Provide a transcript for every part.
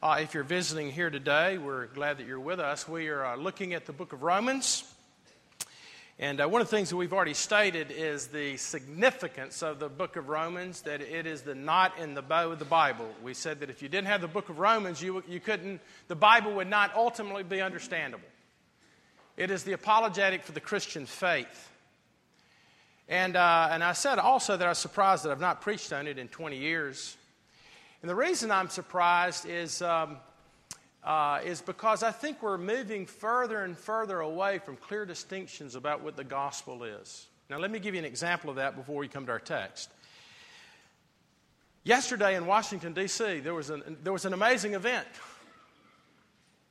Uh, if you're visiting here today, we're glad that you're with us. We are uh, looking at the book of Romans. And uh, one of the things that we've already stated is the significance of the book of Romans, that it is the knot in the bow of the Bible. We said that if you didn't have the book of Romans, you, you couldn't, the Bible would not ultimately be understandable. It is the apologetic for the Christian faith. And, uh, and I said also that I was surprised that I've not preached on it in 20 years. And the reason I'm surprised is, um, uh, is because I think we're moving further and further away from clear distinctions about what the gospel is. Now, let me give you an example of that before we come to our text. Yesterday in Washington, D.C., there was an, there was an amazing event.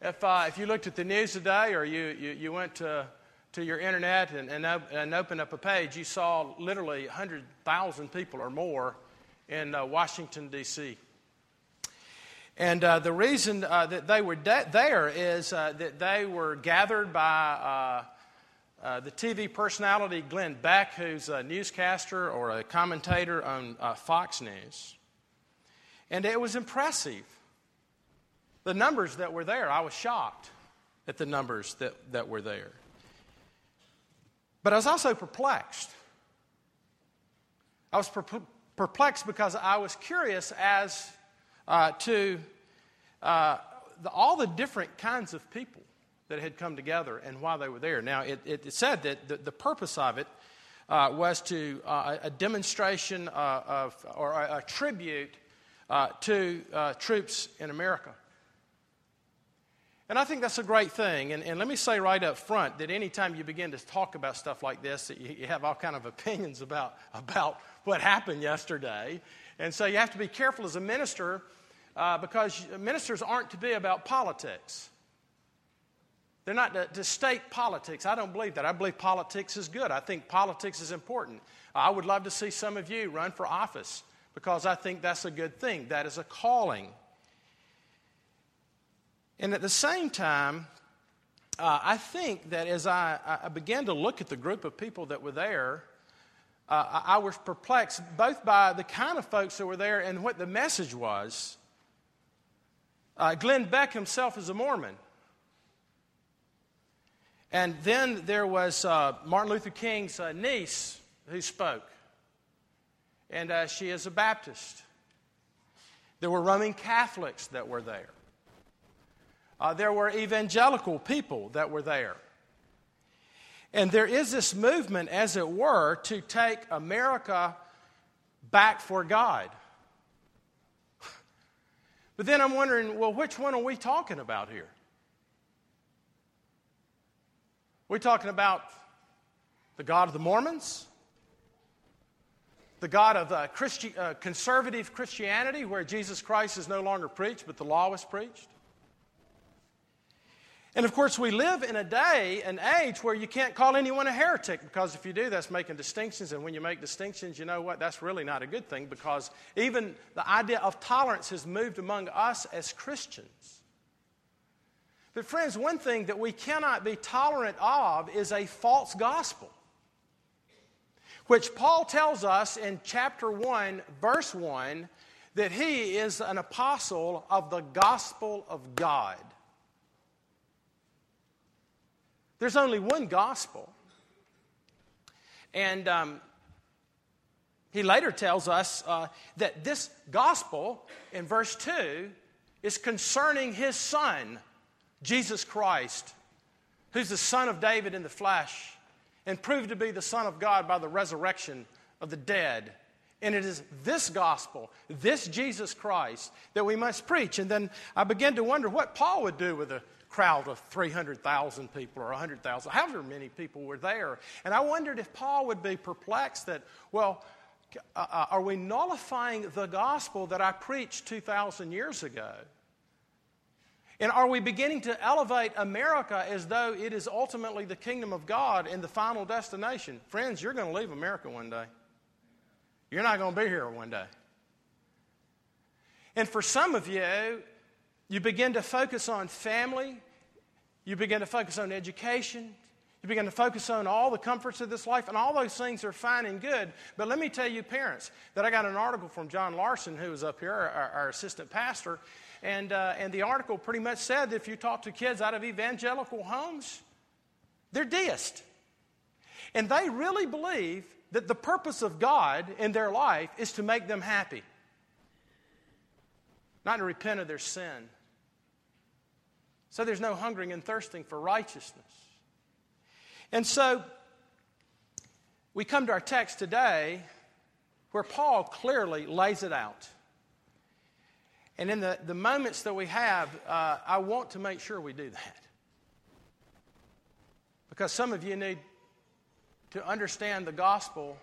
If, uh, if you looked at the news today or you, you, you went to, to your internet and, and, and opened up a page, you saw literally 100,000 people or more in uh, Washington, D.C. And uh, the reason uh, that they were de- there is uh, that they were gathered by uh, uh, the TV personality Glenn Beck, who's a newscaster or a commentator on uh, Fox News. And it was impressive. The numbers that were there, I was shocked at the numbers that, that were there. But I was also perplexed. I was per- perplexed because I was curious as uh, to uh, the, all the different kinds of people that had come together and why they were there. Now, it, it said that the, the, purpose of it uh, was to uh, a demonstration uh, of, or a, a tribute uh, to troops in America. And I think that's a great thing. And, and, let me say right up front that anytime you begin to talk about stuff like this, you, you have all kind of opinions about, about what happened yesterday. And so you have to be careful as a minister uh, because ministers aren't to be about politics. They're not to, to, state politics. I don't believe that. I believe politics is good. I think politics is important. I would love to see some of you run for office because I think that's a good thing. That is a calling. And at the same time, uh, I think that as I, I, began to look at the group of people that were there, uh, I was perplexed both by the kind of folks that were there and what the message was. Uh, Glenn Beck himself is a Mormon. And then there was uh, Martin Luther King's uh, niece who spoke, and uh, she is a Baptist. There were Roman Catholics that were there. Uh, there were evangelical people that were there. And there is this movement, as it were, to take America back for God. But then I'm wondering, well, which one are we talking about here? We're talking about the God of the Mormons, the God of uh, Christi- uh, conservative Christianity, where Jesus Christ is no longer preached, but the law was preached. And of course, we live in a day, an age where you can't call anyone a heretic because if you do, that's making distinctions. And when you make distinctions, you know what? That's really not a good thing because even the idea of tolerance has moved among us as Christians. But, friends, one thing that we cannot be tolerant of is a false gospel, which Paul tells us in chapter 1, verse 1, that he is an apostle of the gospel of God. There's only one gospel. And um, he later tells us uh, that this gospel in verse 2 is concerning his son, Jesus Christ, who's the son of David in the flesh and proved to be the Son of God by the resurrection of the dead. And it is this gospel, this Jesus Christ, that we must preach. And then I began to wonder what Paul would do with a crowd of 300,000 people or 100,000, however many people were there. And I wondered if Paul would be perplexed that, well, uh, uh are we nullifying the gospel that I preached 2,000 years ago? And are we beginning to elevate America as though it is ultimately the kingdom of God and the final destination? Friends, you're going to leave America one day. You're not going to be here one day. And for some of you, you begin to focus on family, you begin to focus on education, you begin to focus on all the comforts of this life, and all those things are fine and good. But let me tell you, parents, that I got an article from John Larson, who was up here, our, our assistant pastor, and, uh, and the article pretty much said that if you talk to kids out of evangelical homes, they're deists. And they really believe that the purpose of God in their life is to make them happy, not to repent of their sin. So there's no hungering and thirsting for righteousness. And so we come to our text today where Paul clearly lays it out. And in the, the moments that we have, uh, I want to make sure we do that. Because some of you need to understand the gospel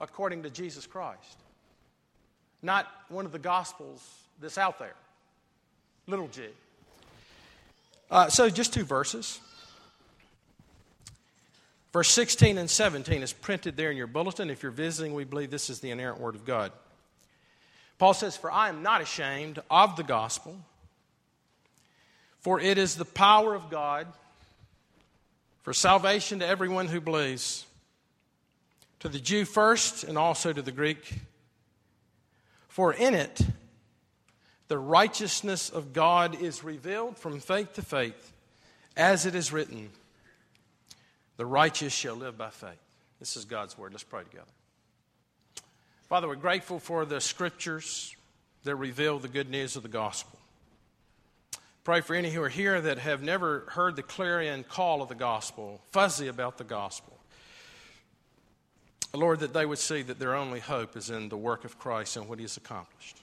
according to Jesus Christ, not one of the gospels that's out there, little g. Uh, so, just two verses. Verse 16 and 17 is printed there in your bulletin. If you're visiting, we believe this is the inerrant word of God. Paul says, For I am not ashamed of the gospel, for it is the power of God for salvation to everyone who believes, to the Jew first and also to the Greek. For in it, the righteousness of God is revealed from faith to faith, as it is written, the righteous shall live by faith. This is God's word. Let's pray together. Father, we're grateful for the scriptures that reveal the good news of the gospel. Pray for any who are here that have never heard the clarion call of the gospel, fuzzy about the gospel. Lord, that they would see that their only hope is in the work of Christ and what he has accomplished.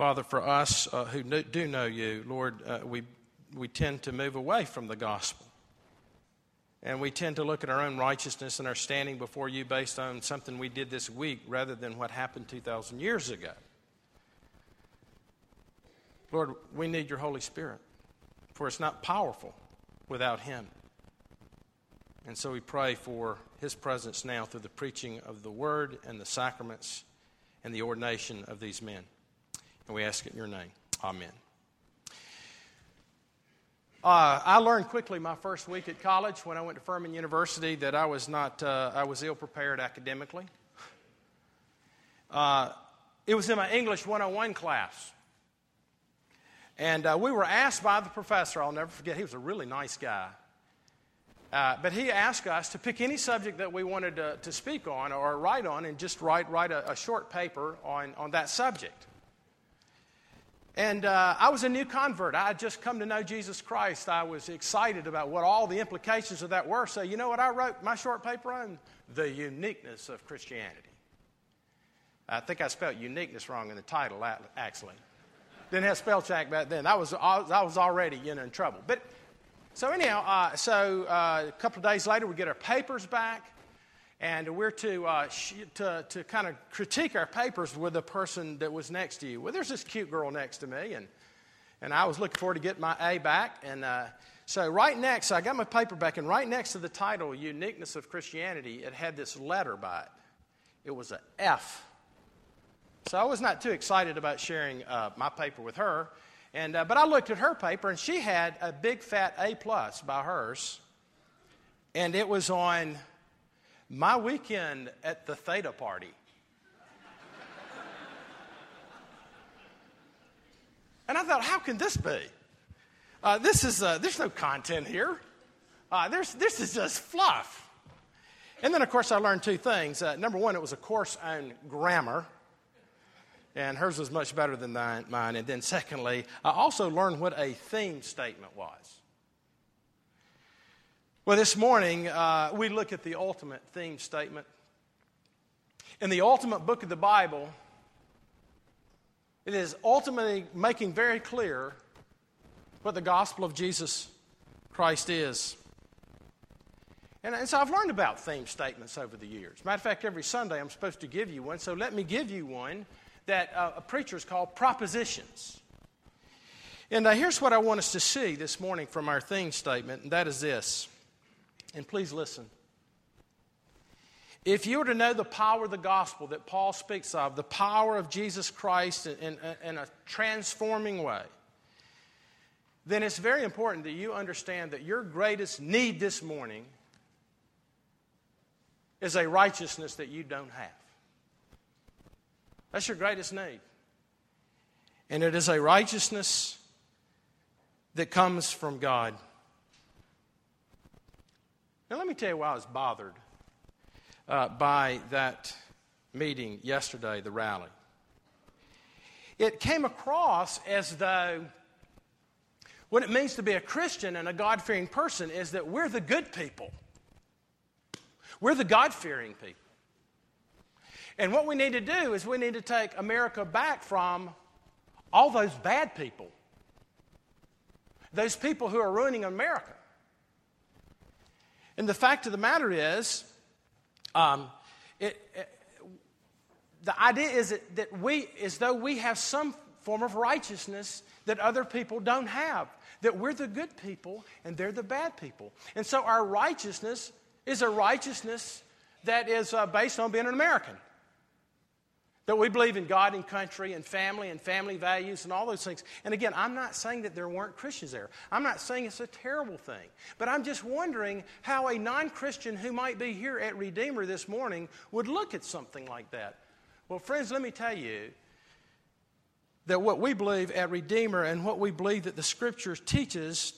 Father, for us uh, who do know you, Lord, uh, we, we tend to move away from the gospel. And we tend to look at our own righteousness and our standing before you based on something we did this week rather than what happened 2,000 years ago. Lord, we need your Holy Spirit, for it's not powerful without Him. And so we pray for His presence now through the preaching of the Word and the sacraments and the ordination of these men. And we ask it in your name. Amen. Uh, I learned quickly my first week at college when I went to Furman University that I was not, uh, I was ill prepared academically. Uh, it was in my English 101 class. And uh, we were asked by the professor, I'll never forget, he was a really nice guy. Uh, but he asked us to pick any subject that we wanted to, to speak on or write on and just write, write a, a short paper on, on that subject. And uh, I was a new convert. I had just come to know Jesus Christ. I was excited about what all the implications of that were. So, you know what I wrote my short paper on? The uniqueness of Christianity. I think I spelled uniqueness wrong in the title, actually. Didn't have spell check back then. I was, I was already you know, in trouble. But so, anyhow, uh, so uh, a couple of days later, we get our papers back and we're to, uh, to, to kind of critique our papers with the person that was next to you. Well, there's this cute girl next to me, and, and I was looking forward to getting my A back. And uh, so, right next, I got my paper back, and right next to the title, Uniqueness of Christianity, it had this letter by it. It was an F. So, I was not too excited about sharing uh, my paper with her. And, uh, but I looked at her paper, and she had a big fat A plus by hers. And it was on my weekend at the Theta party. and I thought, how can this be? Uh, this is, uh, there's no content here. Uh, there's, this is just fluff. And then, of course, I learned two things. Uh, number one, it was a course on grammar, and hers was much better than mine. And then, secondly, I also learned what a theme statement was. Well, this morning uh, we look at the ultimate theme statement. In the ultimate book of the Bible, it is ultimately making very clear what the gospel of Jesus Christ is. And, and so I've learned about theme statements over the years. Matter of fact, every Sunday I'm supposed to give you one, so let me give you one that uh, a preachers call propositions. And uh, here's what I want us to see this morning from our theme statement, and that is this and please listen. If you were to know the power of the gospel that Paul speaks of, the power of Jesus Christ in, in, in a transforming way, then it's very important that you understand that your greatest need this morning is a righteousness that you don't have. That's your greatest need. And it is a righteousness that comes from God. Now, let me tell you why I was bothered uh, by that meeting yesterday, the rally. It came across as though what it means to be a Christian and a God fearing person is that we're the good people, we're the God fearing people. And what we need to do is we need to take America back from all those bad people, those people who are ruining America. And the fact of the matter is, um, it, it, the idea is that, that we, as though we have some form of righteousness that other people don't have, that we're the good people and they're the bad people. And so our righteousness is a righteousness that is uh, based on being an American. That we believe in God and country and family and family values and all those things. And again, I'm not saying that there weren't Christians there. I'm not saying it's a terrible thing. But I'm just wondering how a non Christian who might be here at Redeemer this morning would look at something like that. Well, friends, let me tell you that what we believe at Redeemer and what we believe that the Scriptures teaches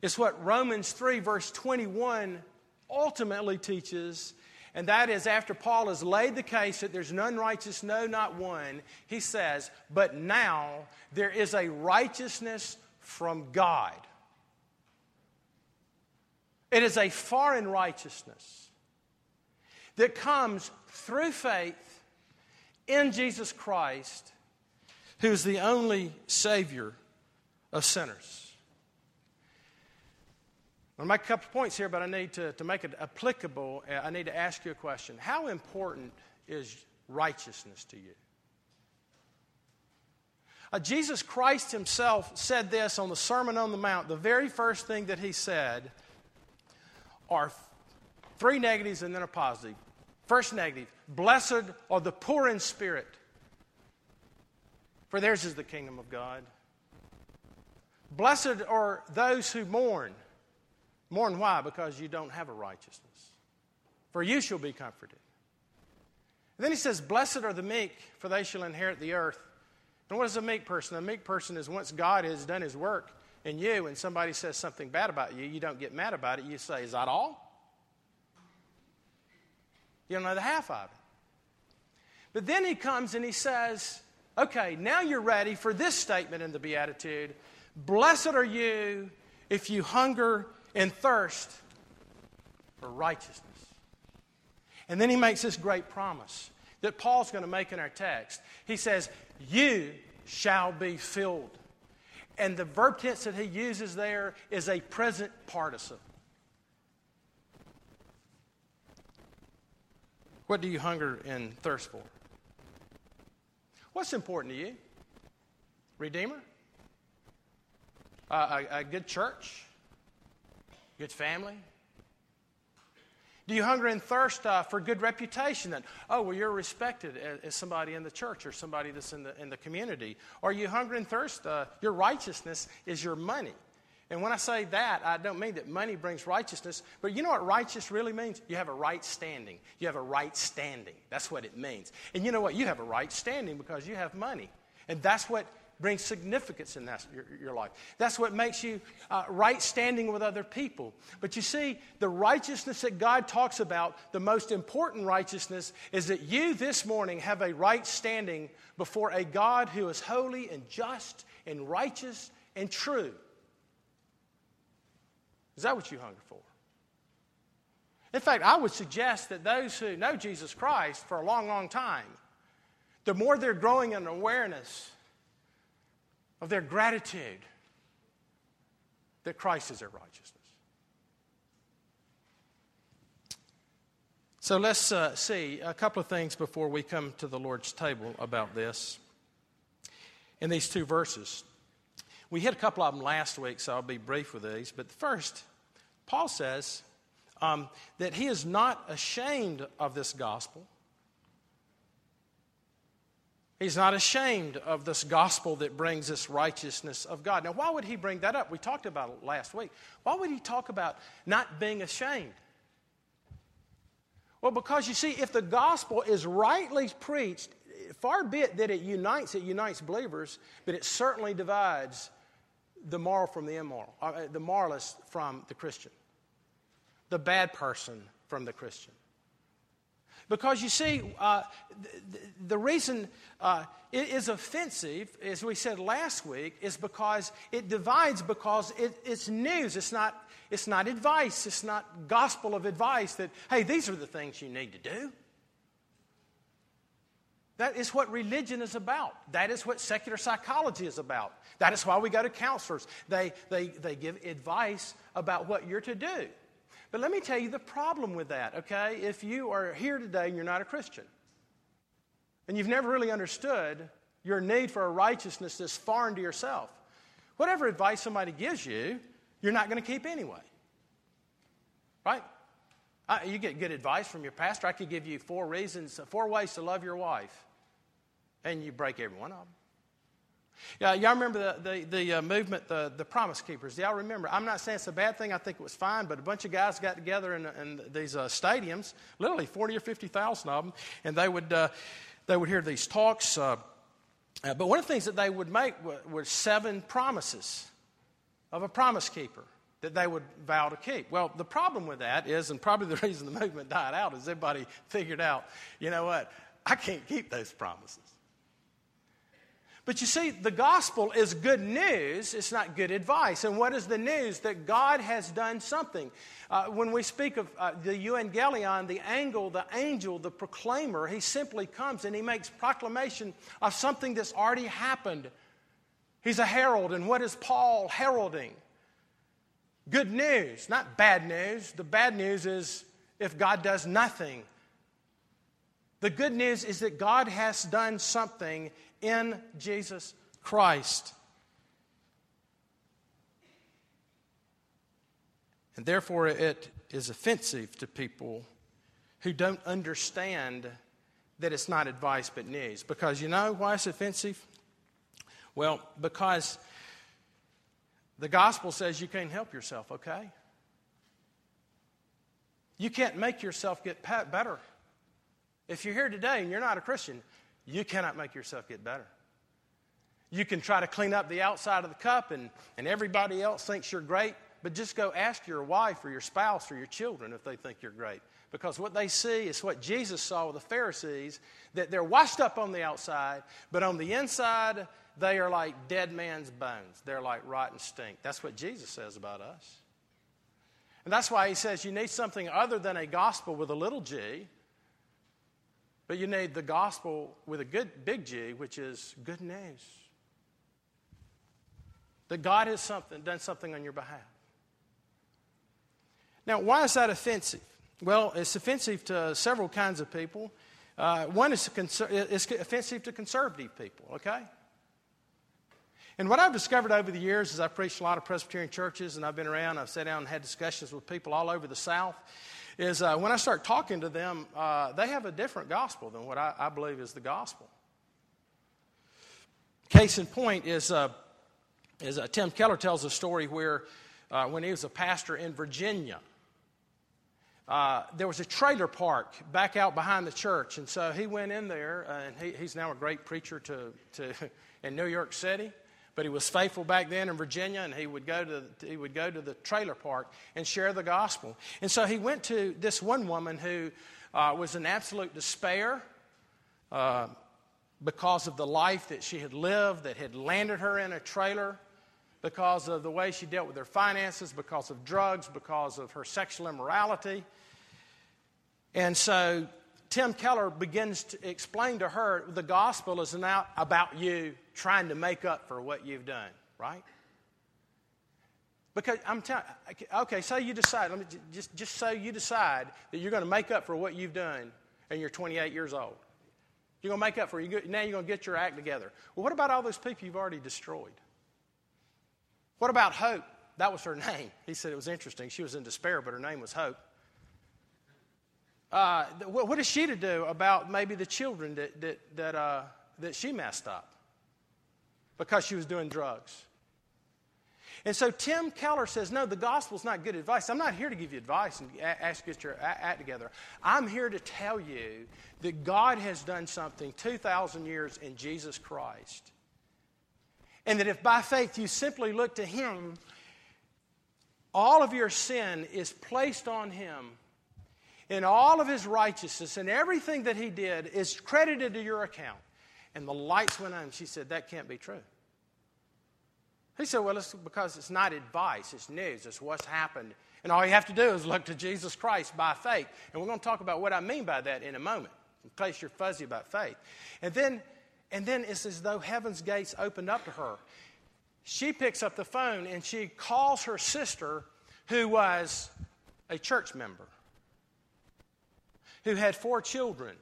is what Romans 3, verse 21 ultimately teaches and that is after Paul has laid the case that there's none righteous, no, not one, he says, But now there is a righteousness from God. It is a foreign righteousness that comes through faith in Jesus Christ, who is the only Savior of sinners. Going to make a couple points here, but I need to, to make it applicable. I need to ask you a question. How important is righteousness to you? Uh, Jesus Christ himself said this on the Sermon on the Mount. The very first thing that he said are three negatives and then a positive. First negative Blessed are the poor in spirit, for theirs is the kingdom of God. Blessed are those who mourn Mourn why? Because you don't have a righteousness. For you shall be comforted. And then he says, Blessed are the meek, for they shall inherit the earth. And what is a meek person? A meek person is once God has done his work in you and somebody says something bad about you, you don't get mad about it. You say, Is that all? You don't know the half of it. But then he comes and he says, Okay, now you're ready for this statement in the Beatitude Blessed are you if you hunger and thirst for righteousness. And then he makes this great promise that Paul's going to make in our text. He says, You shall be filled. And the verb tense that he uses there is a present participle. What do you hunger and thirst for? What's important to you? Redeemer? Uh, a, a good church? Good family? Do you hunger and thirst uh, for good reputation that, oh, well, you're respected as, as, somebody in the church or somebody that's in the, in the community? Or you hunger and thirst, uh, your righteousness is your money. And when I say that, I don't mean that money brings righteousness, but you know what righteous really means? You have a right standing. You have a right standing. That's what it means. And you know what? You have a right standing because you have money. And that's what brings significance in that, your, your life. That's what makes you uh, right standing with other people. But you see, the righteousness that God talks about, the most important righteousness, is that you this morning have a right standing before a God who is holy and just and righteous and true. Is that what you hunger for? In fact, I would suggest that those who know Jesus Christ for a long, long time, the more they're growing in awareness of their gratitude that Christ is their righteousness. So let's uh, see a couple of things before we come to the Lord's table about this in these two verses. We hit a couple of them last week, so I'll be brief with these. But first, Paul says um, that he is not ashamed of this gospel He's not ashamed of this gospel that brings this righteousness of God. Now, why would he bring that up? We talked about it last week. Why would he talk about not being ashamed? Well, because you see, if the gospel is rightly preached, far be it that it unites, it unites believers, but it certainly divides the moral from the immoral, uh, the moralist from the Christian, the bad person from the Christian. Because you see, uh, the, the, reason uh, it is offensive, as we said last week, is because it divides because it, it's news. It's not, it's not advice. It's not gospel of advice that, hey, these are the things you need to do. That is what religion is about. That is what secular psychology is about. That is why we go to counselors. They, they, they give advice about what you're to do. But let me tell you the problem with that, okay? If you are here today and you're not a Christian, and you've never really understood your need for a righteousness that's foreign to yourself, whatever advice somebody gives you, you're not going to keep anyway. Right? I, you get good advice from your pastor. I could give you four reasons, four ways to love your wife, and you break every one of them. Yeah, y'all remember the, the, the uh, movement, the, the Promise Keepers. Y'all remember? I'm not saying it's a bad thing. I think it was fine, but a bunch of guys got together in, in these uh, stadiums, literally 40 or 50,000 of them, and they would, uh, they would hear these talks. Uh, uh, but one of the things that they would make were seven promises of a promise keeper that they would vow to keep. Well, the problem with that is, and probably the reason the movement died out, is everybody figured out, you know what, I can't keep those promises. But you see, the gospel is good news, it's not good advice. And what is the news? That God has done something. Uh, when we speak of uh, the euangelion, the angel, the angel, the proclaimer, he simply comes and he makes proclamation of something that's already happened. He's a herald, and what is Paul heralding? Good news, not bad news. The bad news is if God does nothing. The good news is that God has done something in Jesus Christ. And therefore, it is offensive to people who don't understand that it's not advice but news. Because you know why it's offensive? Well, because the gospel says you can't help yourself, okay? You can't make yourself get better. If you're here today and you're not a Christian, you cannot make yourself get better. You can try to clean up the outside of the cup, and, and everybody else thinks you're great, but just go ask your wife or your spouse or your children if they think you're great. Because what they see is what Jesus saw with the Pharisees that they're washed up on the outside, but on the inside, they are like dead man's bones. They're like rotten stink. That's what Jesus says about us. And that's why he says you need something other than a gospel with a little g but you need the gospel with a good big G, which is good news. That God has something, done something on your behalf. Now, why is that offensive? Well, it's offensive to several kinds of people. Uh, one is it's offensive to conservative people, okay? And what I've discovered over the years is I've preached a lot of Presbyterian churches and I've been around, I've sat down and had discussions with people all over the South, is uh, when I start talking to them, uh, they have a different gospel than what I, I, believe is the gospel. Case in point is, uh, is uh, Tim Keller tells a story where uh, when he was a pastor in Virginia, uh, there was a trailer park back out behind the church, and so he went in there, and he, he's now a great preacher to, to in New York City. But he was faithful back then in Virginia, and he would go to he would go to the trailer park and share the gospel. And so he went to this one woman who uh, was in absolute despair uh, because of the life that she had lived, that had landed her in a trailer, because of the way she dealt with her finances, because of drugs, because of her sexual immorality. And so Tim Keller begins to explain to her the gospel is not about you trying to make up for what you've done, right? Because I'm telling okay, say you decide, let me just, just say you decide that you're going to make up for what you've done and you're 28 years old. You're going to make up for it. Now you're going to get your act together. Well, what about all those people you've already destroyed? What about Hope? That was her name. He said it was interesting. She was in despair, but her name was Hope. Uh, what is she to do about maybe the children that, that, that, uh, that she messed up because she was doing drugs. And so Tim Keller says, No, the gospel's not good advice. I'm not here to give you advice and ask you to get your act together. I'm here to tell you that God has done something 2,000 years in Jesus Christ. And that if by faith you simply look to Him, all of your sin is placed on Him. And all of His righteousness and everything that He did is credited to your account. And the lights went on. She said, That can't be true. He said, Well, it's because it's not advice, it's news, it's what's happened. And all you have to do is look to Jesus Christ by faith. And we're going to talk about what I mean by that in a moment, in case you're fuzzy about faith. And then, and then it's as though heaven's gates opened up to her. She picks up the phone and she calls her sister, who was a church member, who had four children.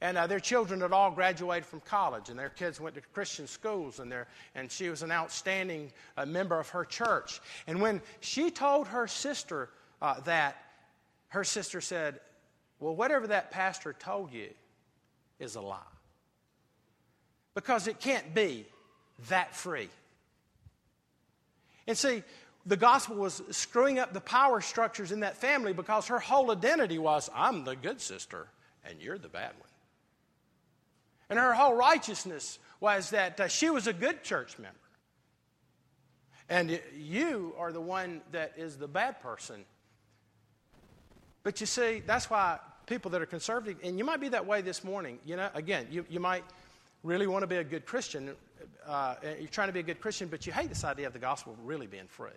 And uh, their children had all graduated from college, and their kids went to Christian schools, and, and she was an outstanding uh, member of her church. And when she told her sister uh, that, her sister said, Well, whatever that pastor told you is a lie. Because it can't be that free. And see, the gospel was screwing up the power structures in that family because her whole identity was, I'm the good sister, and you're the bad one. And her whole righteousness was that uh, she was a good church member. And you are the one that is the bad person. But you see, that's why people that are conservative, and you might be that way this morning, you know, again, you, you might really want to be a good Christian. Uh, you're trying to be a good Christian, but you hate this idea of the gospel really being free.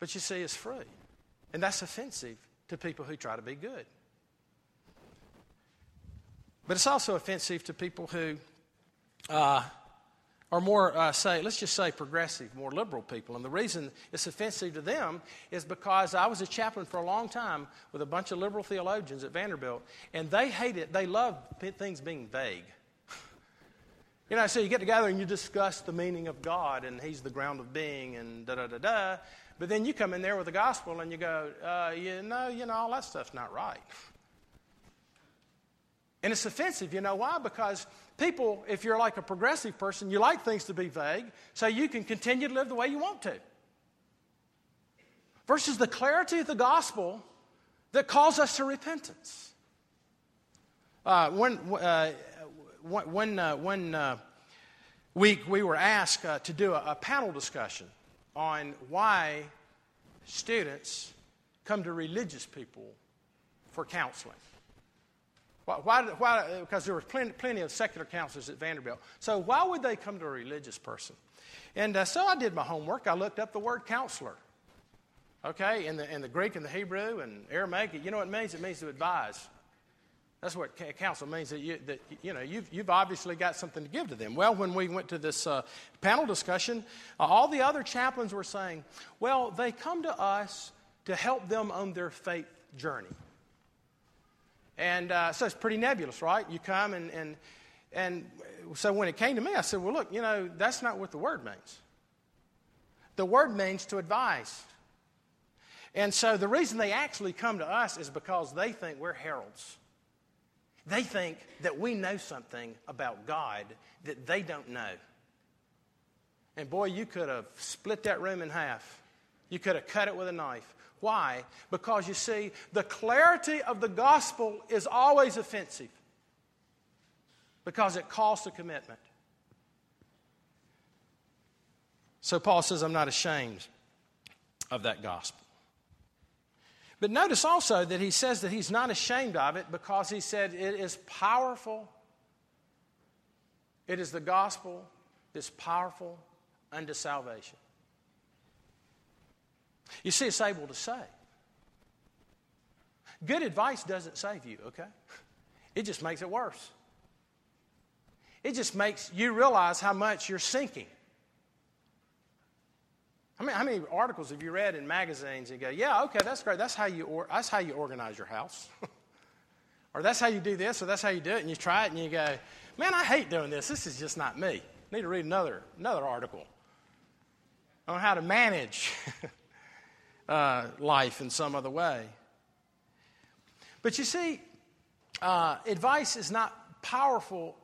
But you see, it's free. And that's offensive to people who try to be good. But it's also offensive to people who uh, are more, uh, say, let's just say progressive, more liberal people. And the reason it's offensive to them is because I was a chaplain for a long time with a bunch of liberal theologians at Vanderbilt, and they hate it. They love things being vague. You know, so you get together and you discuss the meaning of God, and He's the ground of being, and da da da da. But then you come in there with the gospel and you go, uh, you know, you know, all that stuff's not right. And it's offensive. You know why? Because people, if you're like a progressive person, you like things to be vague so you can continue to live the way you want to. Versus the clarity of the gospel that calls us to repentance. Uh, when uh, one, uh, one uh, week we were asked uh, to do a, a panel discussion on why students come to religious people for counseling. Why, why, because there were plenty, plenty, of secular counselors at Vanderbilt. So why would they come to a religious person? And uh, so I did my homework. I looked up the word counselor. Okay, in the, in the Greek and the Hebrew and Aramaic, you know what it means? It means to advise. That's what counsel means. That you, that, you know, you've, you've obviously got something to give to them. Well, when we went to this uh, panel discussion, uh, all the other chaplains were saying, well, they come to us to help them on their faith journey. And uh, so it's pretty nebulous, right? You come and, and, and so when it came to me, I said, well, look, you know, that's not what the word means. The word means to advise. And so the reason they actually come to us is because they think we're heralds. They think that we know something about God that they don't know. And boy, you could have split that room in half. You could have cut it with a knife. Why? Because you see, the clarity of the gospel is always offensive because it calls to commitment. So Paul says, I'm not ashamed of that gospel. But notice also that he says that he's not ashamed of it because he said it is powerful. It is the gospel that's powerful unto salvation. You see, it's able to save. Good advice doesn't save you, okay? It just makes it worse. It just makes you realize how much you're sinking. How many, how many articles have you read in magazines and go, yeah, okay, that's great. That's how you, or, that's how you organize your house. or that's how you do this, or that's how you do it. And you try it and you go, man, I hate doing this. This is just not me. I need to read another, another article on how to manage uh, life in some other way. But you see, uh, advice is not powerful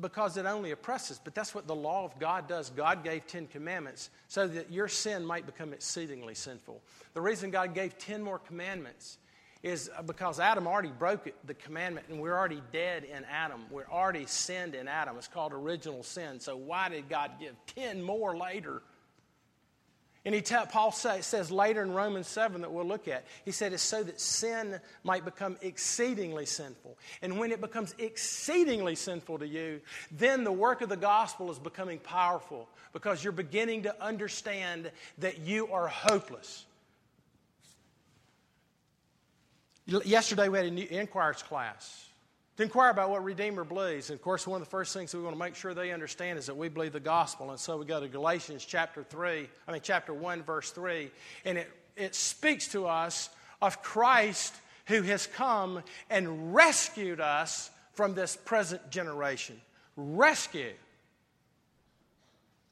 because it only oppresses, but that's what the law of God does. God gave 10 commandments so that your sin might become exceedingly sinful. The reason God gave 10 more commandments is because Adam already broke it, the commandment, and we're already dead in Adam. We're already sinned in Adam. It's called original sin. So why did God give 10 more later? And he tell, Paul say, says later in Romans 7 that we'll look at, he said it's so that sin might become exceedingly sinful. And when it becomes exceedingly sinful to you, then the work of the gospel is becoming powerful because you're beginning to understand that you are hopeless. Yesterday we had an inquires class to inquire about what Redeemer believes. And of course, one of the first things we want to make sure they understand is that we believe the gospel. And so we go to Galatians chapter 3, I mean, chapter 1, verse 3, and it, it speaks to us of Christ who has come and rescued us from this present generation. Rescue.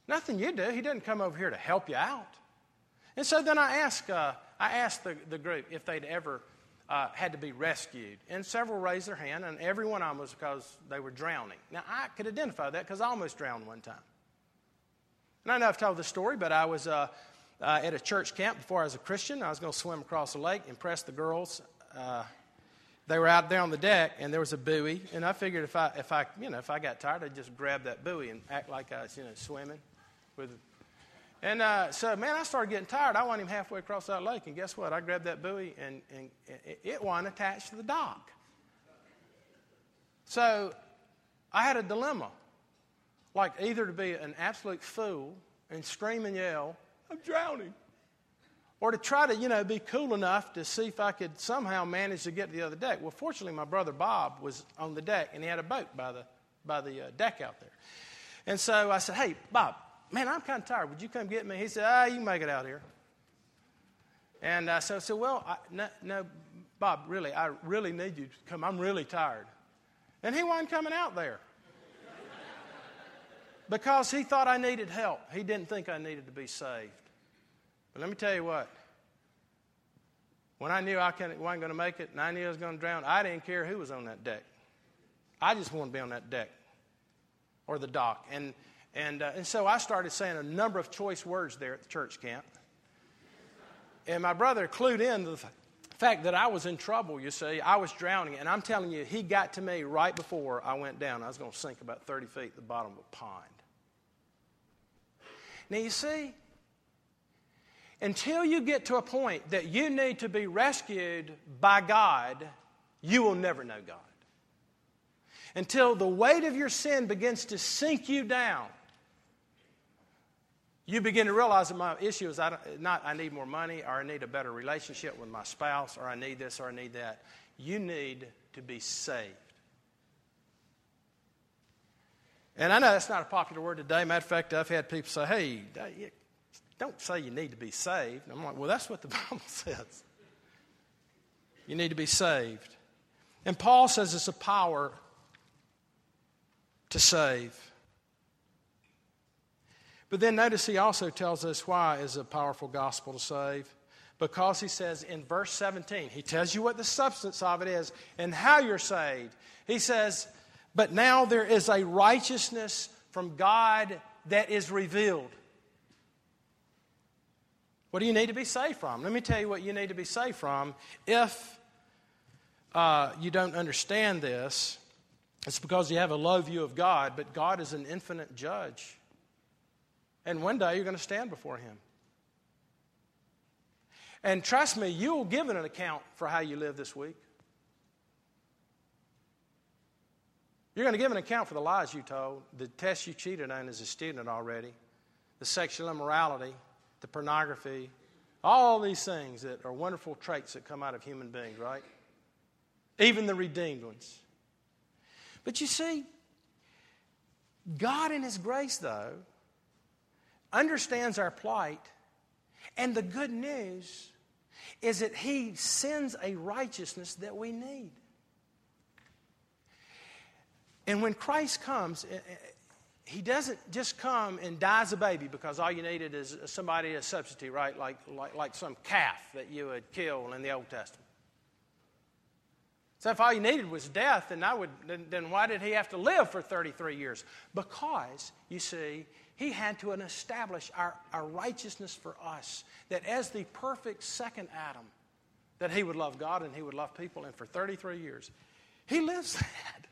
Nothing you do. He didn't come over here to help you out. And so then I asked, uh, I the, the group if they'd ever uh, had to be rescued. And several raised their hand, and every one of them was because they were drowning. Now, I could identify that because I almost drowned one time. And I know I've told this story, but I was uh, uh, at a church camp before I was a Christian. I was going to swim across the lake, impress the girls. Uh, they were out there on the deck, and there was a buoy. And I figured if I, if I, you know, if I got tired, I'd just grab that buoy and act like I was, you know, swimming with and uh, so, man, I started getting tired. I wasn't even halfway across that lake. And guess what? I grabbed that buoy, and, and it wasn't attached to the dock. So I had a dilemma like either to be an absolute fool and scream and yell, I'm drowning, or to try to, you know, be cool enough to see if I could somehow manage to get to the other deck. Well, fortunately, my brother Bob was on the deck, and he had a boat by the, by the uh, deck out there. And so I said, Hey, Bob, Man, I'm kind of tired. Would you come get me? He said, Ah, you make it out here. And uh, so I said, Well, I, no, no, Bob, really, I really need you to come. I'm really tired. And he wasn't coming out there because he thought I needed help. He didn't think I needed to be saved. But let me tell you what. When I knew I wasn't going to make it and I knew I was going to drown, I didn't care who was on that deck. I just wanted to be on that deck or the dock. And and, uh, and so I started saying a number of choice words there at the church camp. And my brother clued in the fact that I was in trouble, you see. I was drowning. And I'm telling you, he got to me right before I went down. I was going to sink about 30 feet at the bottom of a pond. Now, you see, until you get to a point that you need to be rescued by God, you will never know God. Until the weight of your sin begins to sink you down, you begin to realize that my issue is I not I need more money or I need a better relationship with my spouse or I need this or I need that. You need to be saved. And I know that's not a popular word today. Matter of fact, I've had people say, hey, don't say you need to be saved. And I'm like, well, that's what the Bible says. You need to be saved. And Paul says it's a power to save. But then notice he also tells us why is a powerful gospel to save. Because he says in verse 17, he tells you what the substance of it is and how you're saved. He says, But now there is a righteousness from God that is revealed. What do you need to be saved from? Let me tell you what you need to be saved from. If uh, you don't understand this, it's because you have a low view of God, but God is an infinite judge. And one day you're going to stand before Him. And trust me, you will give an account for how you live this week. You're going to give an account for the lies you told, the tests you cheated on as a student already, the sexual immorality, the pornography, all these things that are wonderful traits that come out of human beings, right? Even the redeemed ones. But you see, God in His grace, though, understands our plight, and the good news is that He sends a righteousness that we need. And when Christ comes, eh, eh, He doesn't just come and die as a baby because all you needed is somebody to substitute, right? Like, like, like some calf that you would kill in the Old Testament. So if all you needed was death, then, I would, then, then why did he have to live for 33 years? Because, you see, he had to establish our, our righteousness for us. That as the perfect second Adam, that he would love God and he would love people. And for 33 years, he lives that.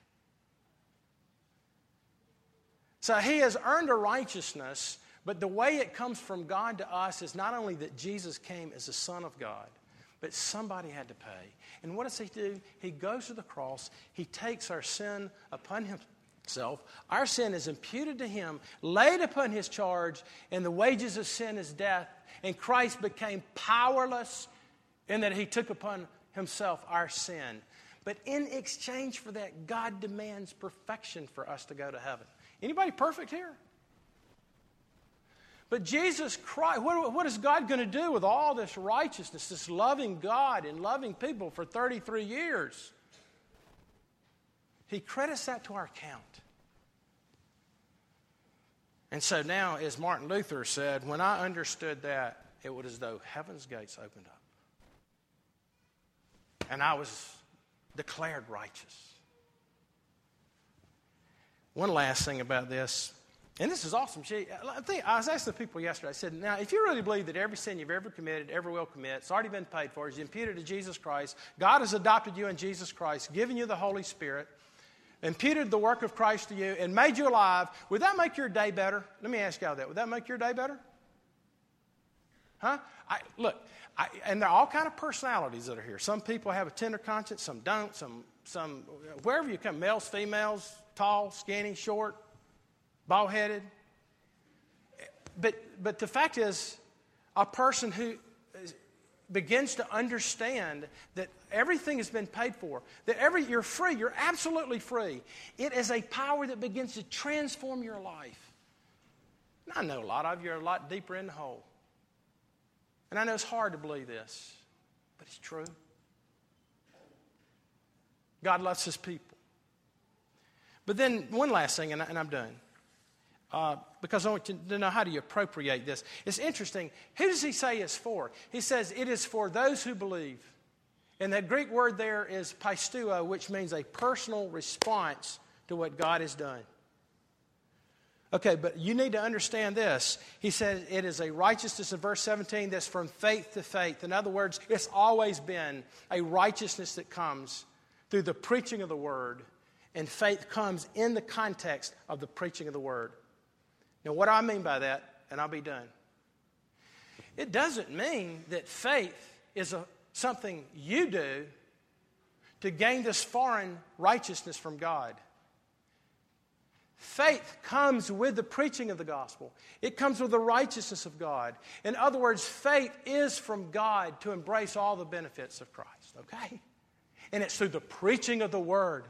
So he has earned a righteousness, but the way it comes from God to us is not only that Jesus came as the Son of God, but somebody had to pay. And what does he do? He goes to the cross, he takes our sin upon himself. Our sin is imputed to him, laid upon his charge, and the wages of sin is death. And Christ became powerless in that he took upon himself our sin. But in exchange for that, God demands perfection for us to go to heaven. Anybody perfect here? But Jesus Christ, what, what is God going to do with all this righteousness, this loving God and loving people for 33 years? He credits that to our account. And so now, as Martin Luther said, when I understood that, it was as though heaven's gates opened up. And I was declared righteous. One last thing about this and this is awesome. She, I, think, I was asking the people yesterday, I said, now, if you really believe that every sin you've ever committed, ever will commit, it's already been paid for, is imputed to Jesus Christ, God has adopted you in Jesus Christ, given you the Holy Spirit, imputed the work of Christ to you, and made you alive, would that make your day better? Let me ask y'all that. Would that make your day better? Huh? I, look, I, and there are all kind of personalities that are here. Some people have a tender conscience, some don't, some, some wherever you come, males, females, tall, skinny, short, bald headed. But, but the fact is, a person who begins to understand that everything has been paid for, that every, you're free, you're absolutely free. It is a power that begins to transform your life. And I know a lot of you are a lot deeper in the hole. And I know it's hard to believe this, but it's true. God loves his people. But then, one last thing, and, I, am done uh, because I want you to know how do you appropriate this. It's interesting. Who does he say it's for? He says it is for those who believe. And the Greek word there is pisteuo, which means a personal response to what God has done. Okay, but you need to understand this. He says it is a righteousness in verse 17 that's from faith to faith. In other words, it's always been a righteousness that comes through the preaching of the word, and faith comes in the context of the preaching of the word. Now, what do I mean by that? And I'll be done. It doesn't mean that faith is a, something you do to gain this foreign righteousness from God. Faith comes with the preaching of the gospel. It comes with the righteousness of God. In other words, faith is from God to embrace all the benefits of Christ, okay? And it's through the preaching of the word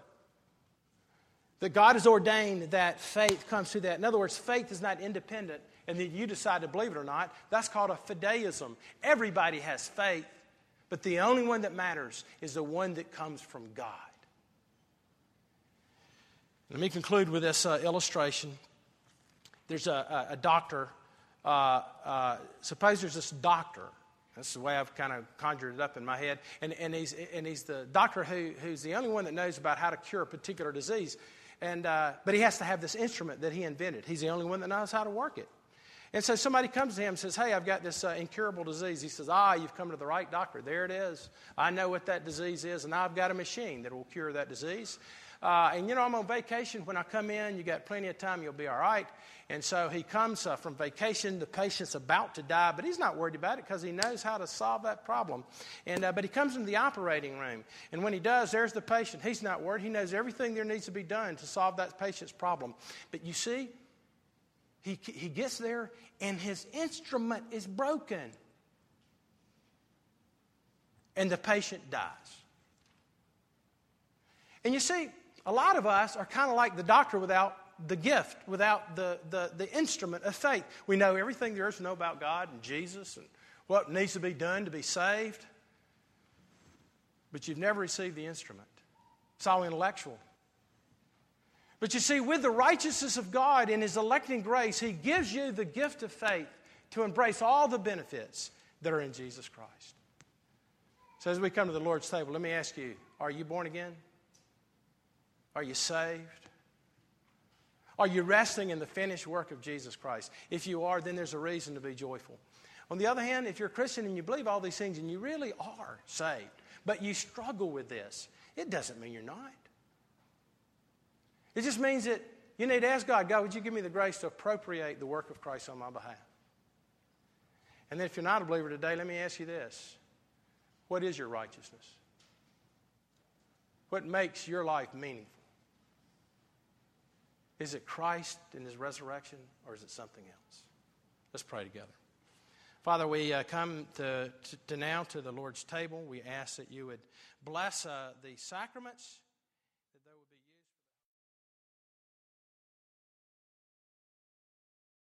that God has ordained that faith comes through that. In other words, faith is not independent and that you decide to believe it or not. That's called a fideism. Everybody has faith, but the only one that matters is the one that comes from God. Let me conclude with this uh, illustration. There's a, a, a doctor. Uh, uh, suppose there's this doctor. That's the way I've kind of conjured it up in my head. And, and, he's, and he's the doctor who, who's the only one that knows about how to cure a particular disease. And, uh, but he has to have this instrument that he invented. He's the only one that knows how to work it. And so somebody comes to him and says, Hey, I've got this uh, incurable disease. He says, Ah, you've come to the right doctor. There it is. I know what that disease is, and I've got a machine that will cure that disease. Uh, and you know, I'm on vacation. When I come in, you got plenty of time, you'll be all right. And so he comes uh, from vacation. The patient's about to die, but he's not worried about it because he knows how to solve that problem. And, uh, but he comes into the operating room. And when he does, there's the patient. He's not worried. He knows everything there needs to be done to solve that patient's problem. But you see, he, he gets there and his instrument is broken. And the patient dies. And you see, a lot of us are kind of like the doctor without the gift, without the, the, the instrument of faith. We know everything there is to know about God and Jesus and what needs to be done to be saved, but you've never received the instrument. It's all intellectual. But you see, with the righteousness of God in His electing grace, He gives you the gift of faith to embrace all the benefits that are in Jesus Christ. So, as we come to the Lord's table, let me ask you Are you born again? Are you saved? Are you resting in the finished work of Jesus Christ? If you are, then there's a reason to be joyful. On the other hand, if you're a Christian and you believe all these things and you really are saved, but you struggle with this, it doesn't mean you're not. It just means that you need to ask God, God, would you give me the grace to appropriate the work of Christ on my behalf? And then if you're not a believer today, let me ask you this What is your righteousness? What makes your life meaningful? Is it Christ and his resurrection, or is it something else? Let's pray together. Father, we uh, come to, to, to, now to the Lord's table. We ask that you would bless uh, the sacraments.